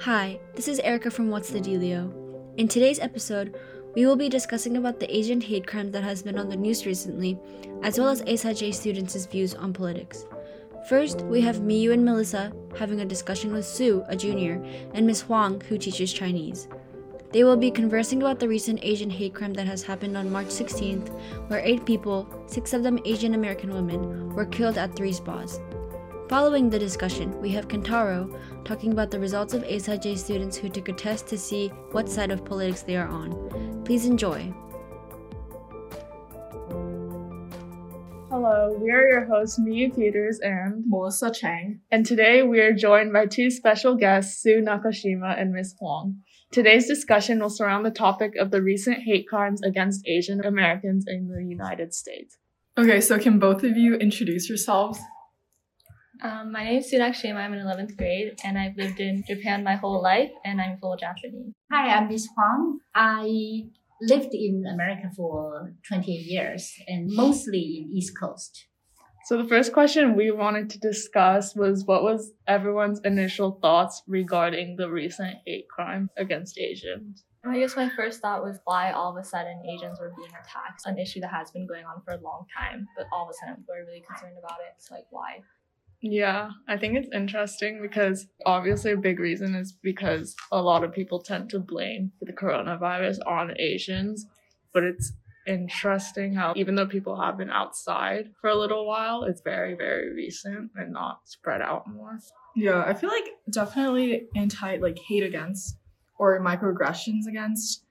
Hi, this is Erica from What's the Dealio. In today's episode, we will be discussing about the Asian hate crime that has been on the news recently, as well as ASIJ students' views on politics. First, we have Miyu and Melissa having a discussion with Sue, a junior, and Miss Huang, who teaches Chinese. They will be conversing about the recent Asian hate crime that has happened on March 16th, where eight people, six of them Asian American women, were killed at three spas. Following the discussion, we have Kentaro talking about the results of ASIJ students who took a test to see what side of politics they are on. Please enjoy. Hello, we are your hosts, Miyu Peters and Melissa Chang. and today we are joined by two special guests, Sue Nakashima and Miss Huang. Today's discussion will surround the topic of the recent hate crimes against Asian Americans in the United States. Okay, so can both of you introduce yourselves? Um, my name is Sue Nakashima. I'm in 11th grade, and I've lived in Japan my whole life, and I'm full Japanese. Hi, I'm Miss Huang. I lived in America for 28 years and mostly in East Coast. So the first question we wanted to discuss was what was everyone's initial thoughts regarding the recent hate crime against Asians? I guess my first thought was why all of a sudden Asians were being attacked, an issue that has been going on for a long time, but all of a sudden we're really concerned about it. It's like, why? Yeah, I think it's interesting because obviously a big reason is because a lot of people tend to blame the coronavirus on Asians, but it's interesting how even though people have been outside for a little while, it's very, very recent and not spread out more. Yeah, I feel like definitely anti like hate against or microaggressions against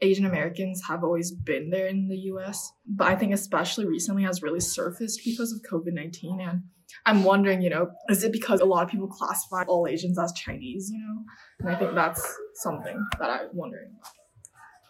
Asian Americans have always been there in the US, but I think especially recently has really surfaced because of COVID-19 and I'm wondering, you know, is it because a lot of people classify all Asians as Chinese, you know? And I think that's something that I'm wondering about.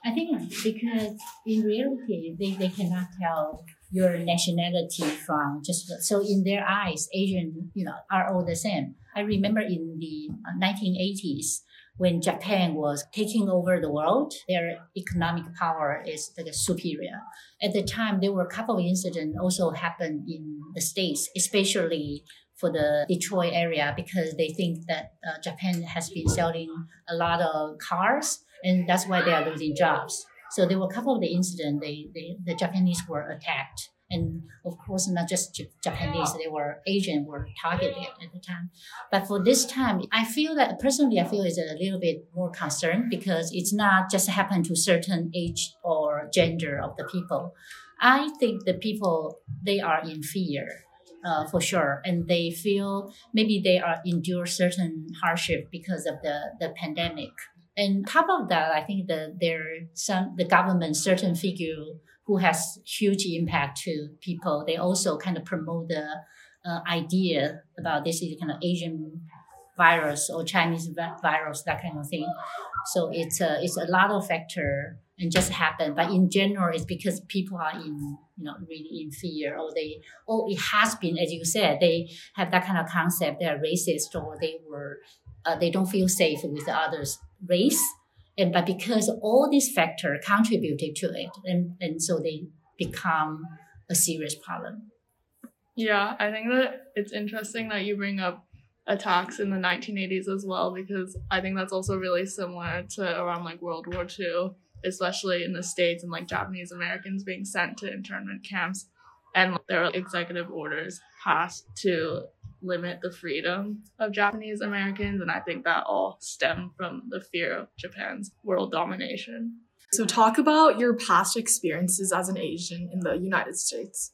I think because in reality, they, they cannot tell your nationality from just so in their eyes, Asian, you know, are all the same. I remember in the 1980s when Japan was taking over the world, their economic power is like superior. At the time, there were a couple of incidents also happened in the states, especially for the Detroit area because they think that uh, Japan has been selling a lot of cars and that's why they are losing jobs. So there were a couple of the incidents they, they the Japanese were attacked. And of course, not just Japanese, they were Asian were targeted at the time. But for this time, I feel that personally, I feel it's a little bit more concerned because it's not just happened to certain age or gender of the people. I think the people they are in fear uh, for sure, and they feel maybe they are endure certain hardship because of the the pandemic. And top of that, I think that there some the government certain figure who has huge impact to people. They also kind of promote the uh, idea about this is kind of Asian virus or Chinese virus, that kind of thing. So it's a it's a lot of factor and just happen. But in general, it's because people are in you know really in fear or they or it has been as you said they have that kind of concept they are racist or they were uh, they don't feel safe with the others race and but because all these factors contributed to it and, and so they become a serious problem Yeah, I think that it's interesting that you bring up attacks in the 1980s as well because I think that's also really similar to around like World War II, especially in the States and like Japanese Americans being sent to internment camps. And there are executive orders passed to limit the freedom of Japanese Americans. And I think that all stemmed from the fear of Japan's world domination. So talk about your past experiences as an Asian in the United States.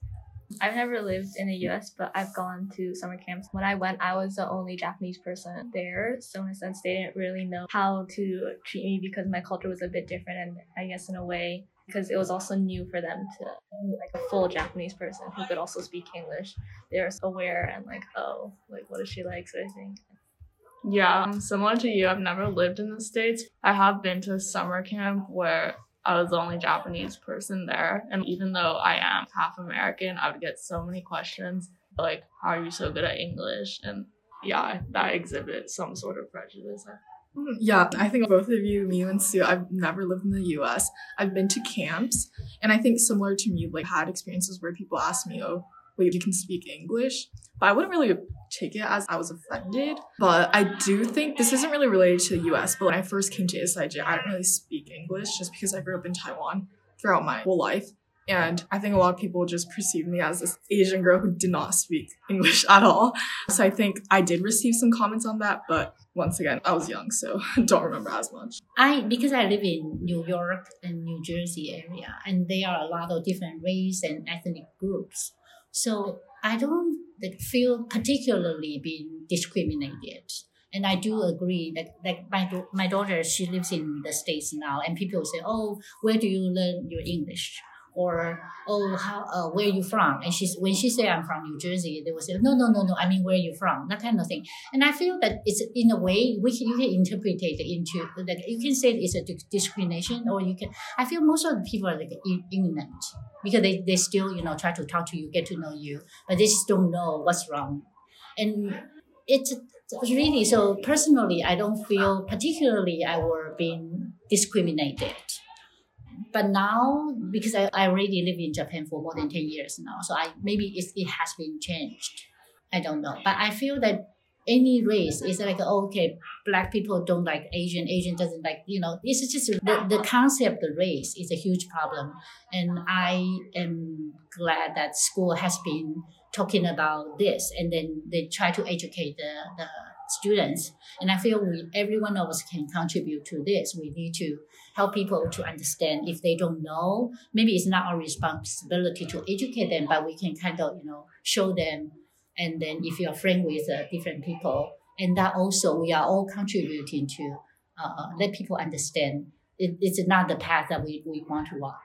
I've never lived in the US, but I've gone to summer camps. When I went, I was the only Japanese person there. So, in a sense, they didn't really know how to treat me because my culture was a bit different. And I guess, in a way, because it was also new for them to like a full Japanese person who could also speak English. They're aware and like, oh, like, what is she like? sort of thing. Yeah, um, similar to you, I've never lived in the States. I have been to summer camp where I was the only Japanese person there. And even though I am half American, I would get so many questions like, How are you so good at English? And yeah, that exhibits some sort of prejudice. Yeah, I think both of you, me and Sue, I've never lived in the US. I've been to camps, and I think similar to me, like had experiences where people ask me, "Oh, wait, you can speak English?" But I wouldn't really take it as I was offended. But I do think this isn't really related to the US, but when I first came to SIJ, I didn't really speak English just because I grew up in Taiwan throughout my whole life. And I think a lot of people just perceive me as this Asian girl who did not speak English at all. So I think I did receive some comments on that, but once again, I was young, so don't remember as much. I because I live in New York and New Jersey area, and there are a lot of different race and ethnic groups. So I don't feel particularly being discriminated. And I do agree that like my my daughter, she lives in the states now, and people say, "Oh, where do you learn your English?" Or oh how uh, where you from? And she's when she say i'm from new jersey they will say no no no no i mean where are you from? That kind of thing. And i feel that it's in a way we can, you can interpret it into like you can say it's a discrimination or you can i feel most of the people are like ignorant because they, they still you know try to talk to you get to know you but they just don't know what's wrong. And it's really so personally i don't feel particularly i were being discriminated but now because I, I already live in Japan for more than 10 years now, so I maybe it, it has been changed. I don't know. But I feel that any race is like oh, okay black people don't like asian asian doesn't like you know it's just the, the concept of race is a huge problem and i am glad that school has been talking about this and then they try to educate the, the students. And I feel we, every one of us can contribute to this. We need to help people to understand if they don't know. Maybe it's not our responsibility to educate them, but we can kind of, you know, show them. And then if you're friend with uh, different people, and that also we are all contributing to uh, let people understand it, it's not the path that we, we want to walk.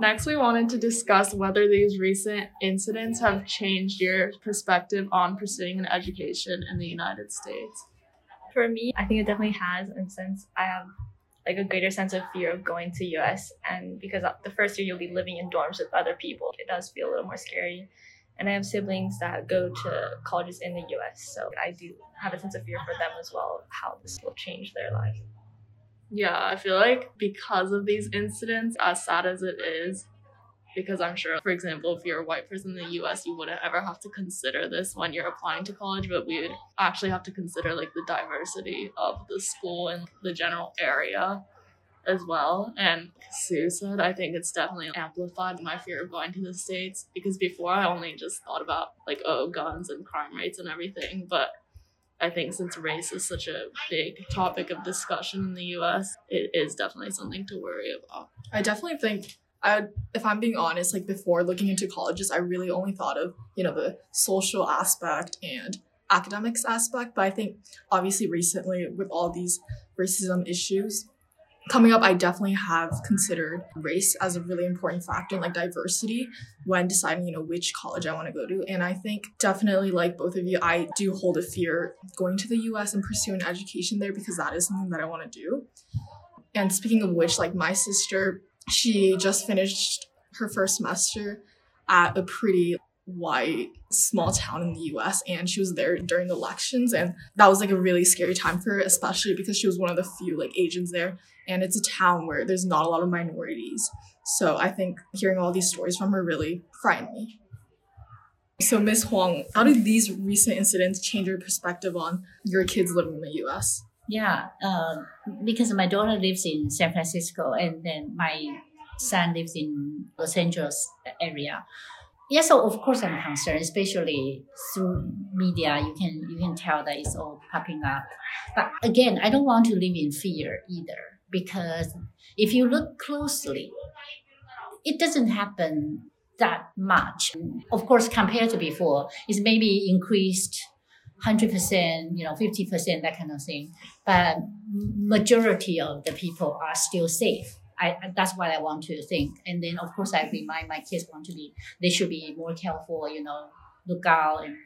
Next, we wanted to discuss whether these recent incidents have changed your perspective on pursuing an education in the United States. For me, I think it definitely has, and since I have like a greater sense of fear of going to US, and because the first year you'll be living in dorms with other people, it does feel a little more scary. And I have siblings that go to colleges in the US, so I do have a sense of fear for them as well, how this will change their lives. Yeah, I feel like because of these incidents, as sad as it is, because I'm sure, for example, if you're a white person in the US, you wouldn't ever have to consider this when you're applying to college, but we would actually have to consider like the diversity of the school and the general area as well. And Sue said, I think it's definitely amplified my fear of going to the States because before I only just thought about like, oh, guns and crime rates and everything. But I think since race is such a big topic of discussion in the US, it is definitely something to worry about. I definitely think I if I'm being honest, like before looking into colleges, I really only thought of, you know, the social aspect and academics aspect, but I think obviously recently with all these racism issues, coming up, I definitely have considered race as a really important factor like diversity when deciding, you know, which college I want to go to. And I think definitely, like both of you, I do hold a fear going to the US and pursuing education there because that is something that I want to do. And speaking of which, like my sister, she just finished her first semester at a pretty white small town in the US and she was there during the elections and that was like a really scary time for her especially because she was one of the few like Asians there and it's a town where there's not a lot of minorities so I think hearing all these stories from her really frightened me. So Ms. Huang, how did these recent incidents change your perspective on your kids living in the US? Yeah, uh, because my daughter lives in San Francisco and then my son lives in Los Angeles area yeah, so of course I'm concerned, especially through media. You can you can tell that it's all popping up. But again, I don't want to live in fear either because if you look closely, it doesn't happen that much. Of course, compared to before, it's maybe increased hundred percent, you know, fifty percent, that kind of thing. But majority of the people are still safe. I, that's what I want to think. And then of course I remind my kids want to be they should be more careful, you know, look out and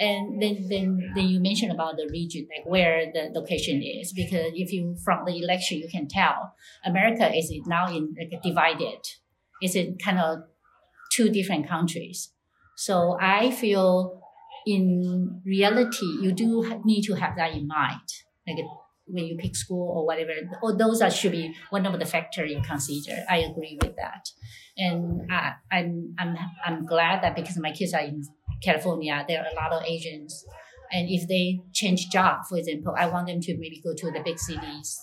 and then then then you mentioned about the region, like where the location is, because if you from the election you can tell America is now in like divided. It's in kind of two different countries. So I feel in reality you do need to have that in mind. Like when you pick school or whatever. Or those are should be one of the factor you consider. I agree with that, and I, I'm I'm I'm glad that because my kids are in California, there are a lot of Asians. And if they change job, for example, I want them to maybe go to the big cities,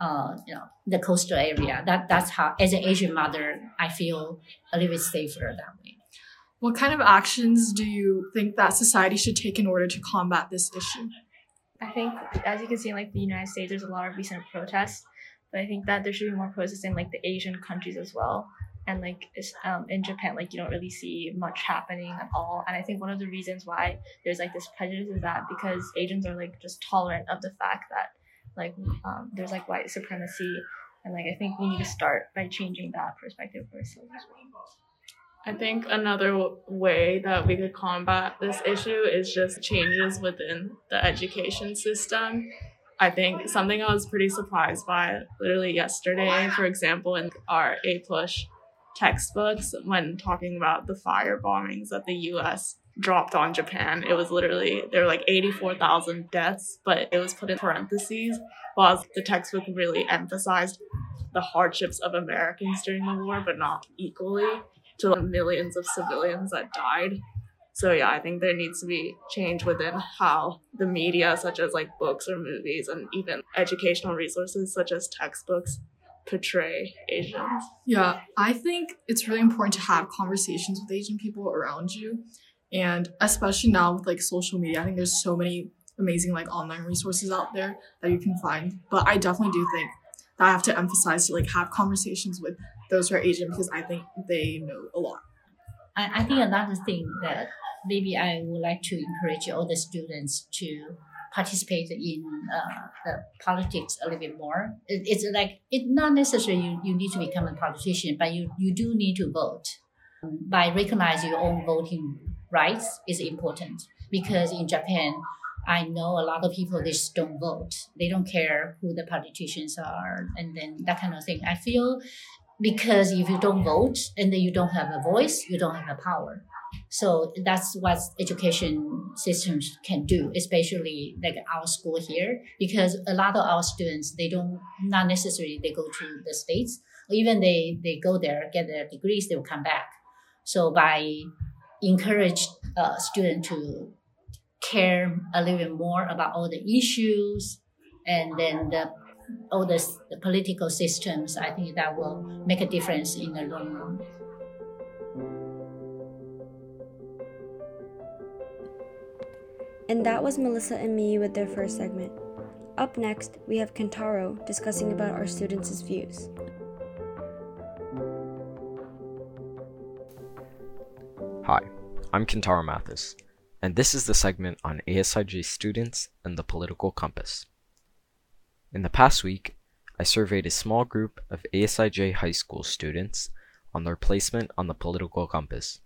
uh, you know, the coastal area. That that's how, as an Asian mother, I feel a little bit safer that way. What kind of actions do you think that society should take in order to combat this issue? I think, as you can see in like the United States, there's a lot of recent protests, but I think that there should be more protests in like the Asian countries as well. And like um, in Japan, like you don't really see much happening at all. And I think one of the reasons why there's like this prejudice is that because Asians are like just tolerant of the fact that like um, there's like white supremacy, and like I think we need to start by changing that perspective for ourselves as well. I think another way that we could combat this issue is just changes within the education system. I think something I was pretty surprised by literally yesterday, for example, in our APUSH textbooks, when talking about the fire bombings that the US dropped on Japan, it was literally, there were like 84,000 deaths, but it was put in parentheses, while the textbook really emphasized the hardships of Americans during the war, but not equally to the millions of civilians that died. So yeah, I think there needs to be change within how the media, such as like books or movies, and even educational resources such as textbooks, portray Asians. Yeah, I think it's really important to have conversations with Asian people around you, and especially now with like social media, I think there's so many amazing like online resources out there that you can find. But I definitely do think that I have to emphasize to like have conversations with those who are Asian because I think they know a lot. I, I think another thing that maybe I would like to encourage all the students to participate in uh, the politics a little bit more. It, it's like it's not necessary you, you need to become a politician, but you, you do need to vote. By recognizing your own voting rights is important because in Japan, I know a lot of people they just don't vote. They don't care who the politicians are, and then that kind of thing. I feel because if you don't vote and then you don't have a voice, you don't have a power. So that's what education systems can do, especially like our school here, because a lot of our students they don't not necessarily they go to the states, or even they they go there get their degrees, they will come back. So by encourage uh, student to care a little bit more about all the issues, and then the all the, the political systems, I think that will make a difference in the long run. And that was Melissa and me with their first segment. Up next, we have Kentaro discussing about our students' views. Hi, I'm Kentaro Mathis, and this is the segment on ASIJ students and the political compass. In the past week, I surveyed a small group of ASIJ high school students on their placement on the political compass.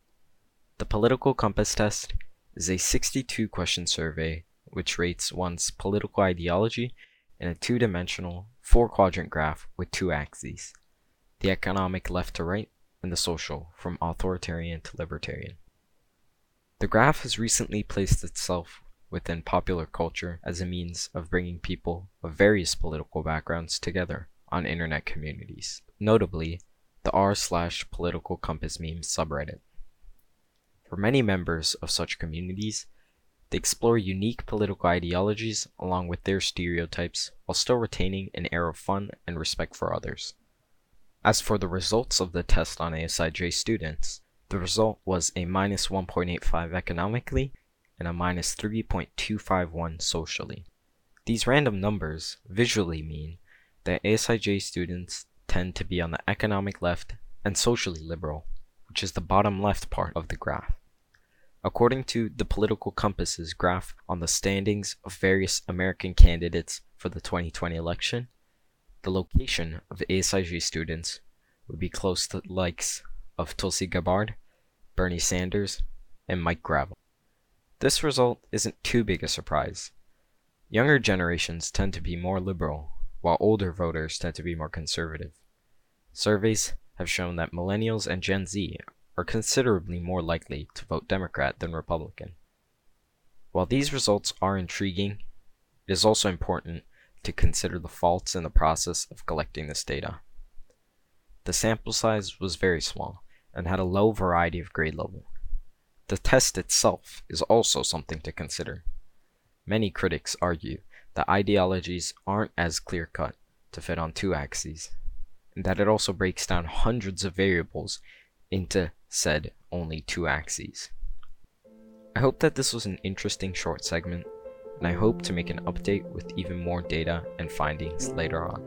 The political compass test is a 62 question survey which rates one's political ideology in a two dimensional, four quadrant graph with two axes the economic left to right and the social from authoritarian to libertarian. The graph has recently placed itself within popular culture as a means of bringing people of various political backgrounds together on internet communities, notably the r slash political compass memes subreddit. For many members of such communities, they explore unique political ideologies along with their stereotypes while still retaining an air of fun and respect for others. As for the results of the test on ASIJ students, the result was a minus 1.85 economically and a minus 3.251 socially. These random numbers visually mean that ASIJ students tend to be on the economic left and socially liberal, which is the bottom left part of the graph. According to the Political Compass's graph on the standings of various American candidates for the 2020 election, the location of ASIJ students would be close to the likes of Tulsi Gabbard, Bernie Sanders, and Mike Gravel. This result isn't too big a surprise. Younger generations tend to be more liberal, while older voters tend to be more conservative. Surveys have shown that millennials and Gen Z are considerably more likely to vote Democrat than Republican. While these results are intriguing, it is also important to consider the faults in the process of collecting this data. The sample size was very small and had a low variety of grade level. The test itself is also something to consider. Many critics argue that ideologies aren't as clear cut to fit on two axes, and that it also breaks down hundreds of variables into said only two axes. I hope that this was an interesting short segment, and I hope to make an update with even more data and findings later on.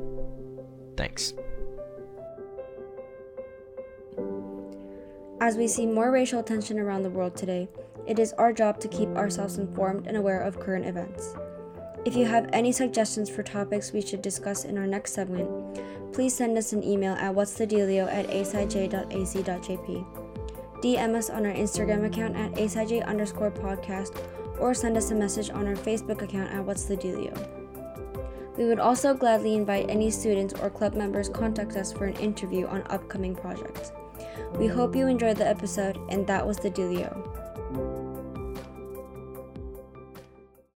Thanks. As we see more racial tension around the world today, it is our job to keep ourselves informed and aware of current events. If you have any suggestions for topics we should discuss in our next segment, please send us an email at what'sthedealio at asij.ac.jp. DM us on our Instagram account at asij underscore podcast or send us a message on our Facebook account at What's. We would also gladly invite any students or club members contact us for an interview on upcoming projects. We hope you enjoyed the episode, and that was the Dealio.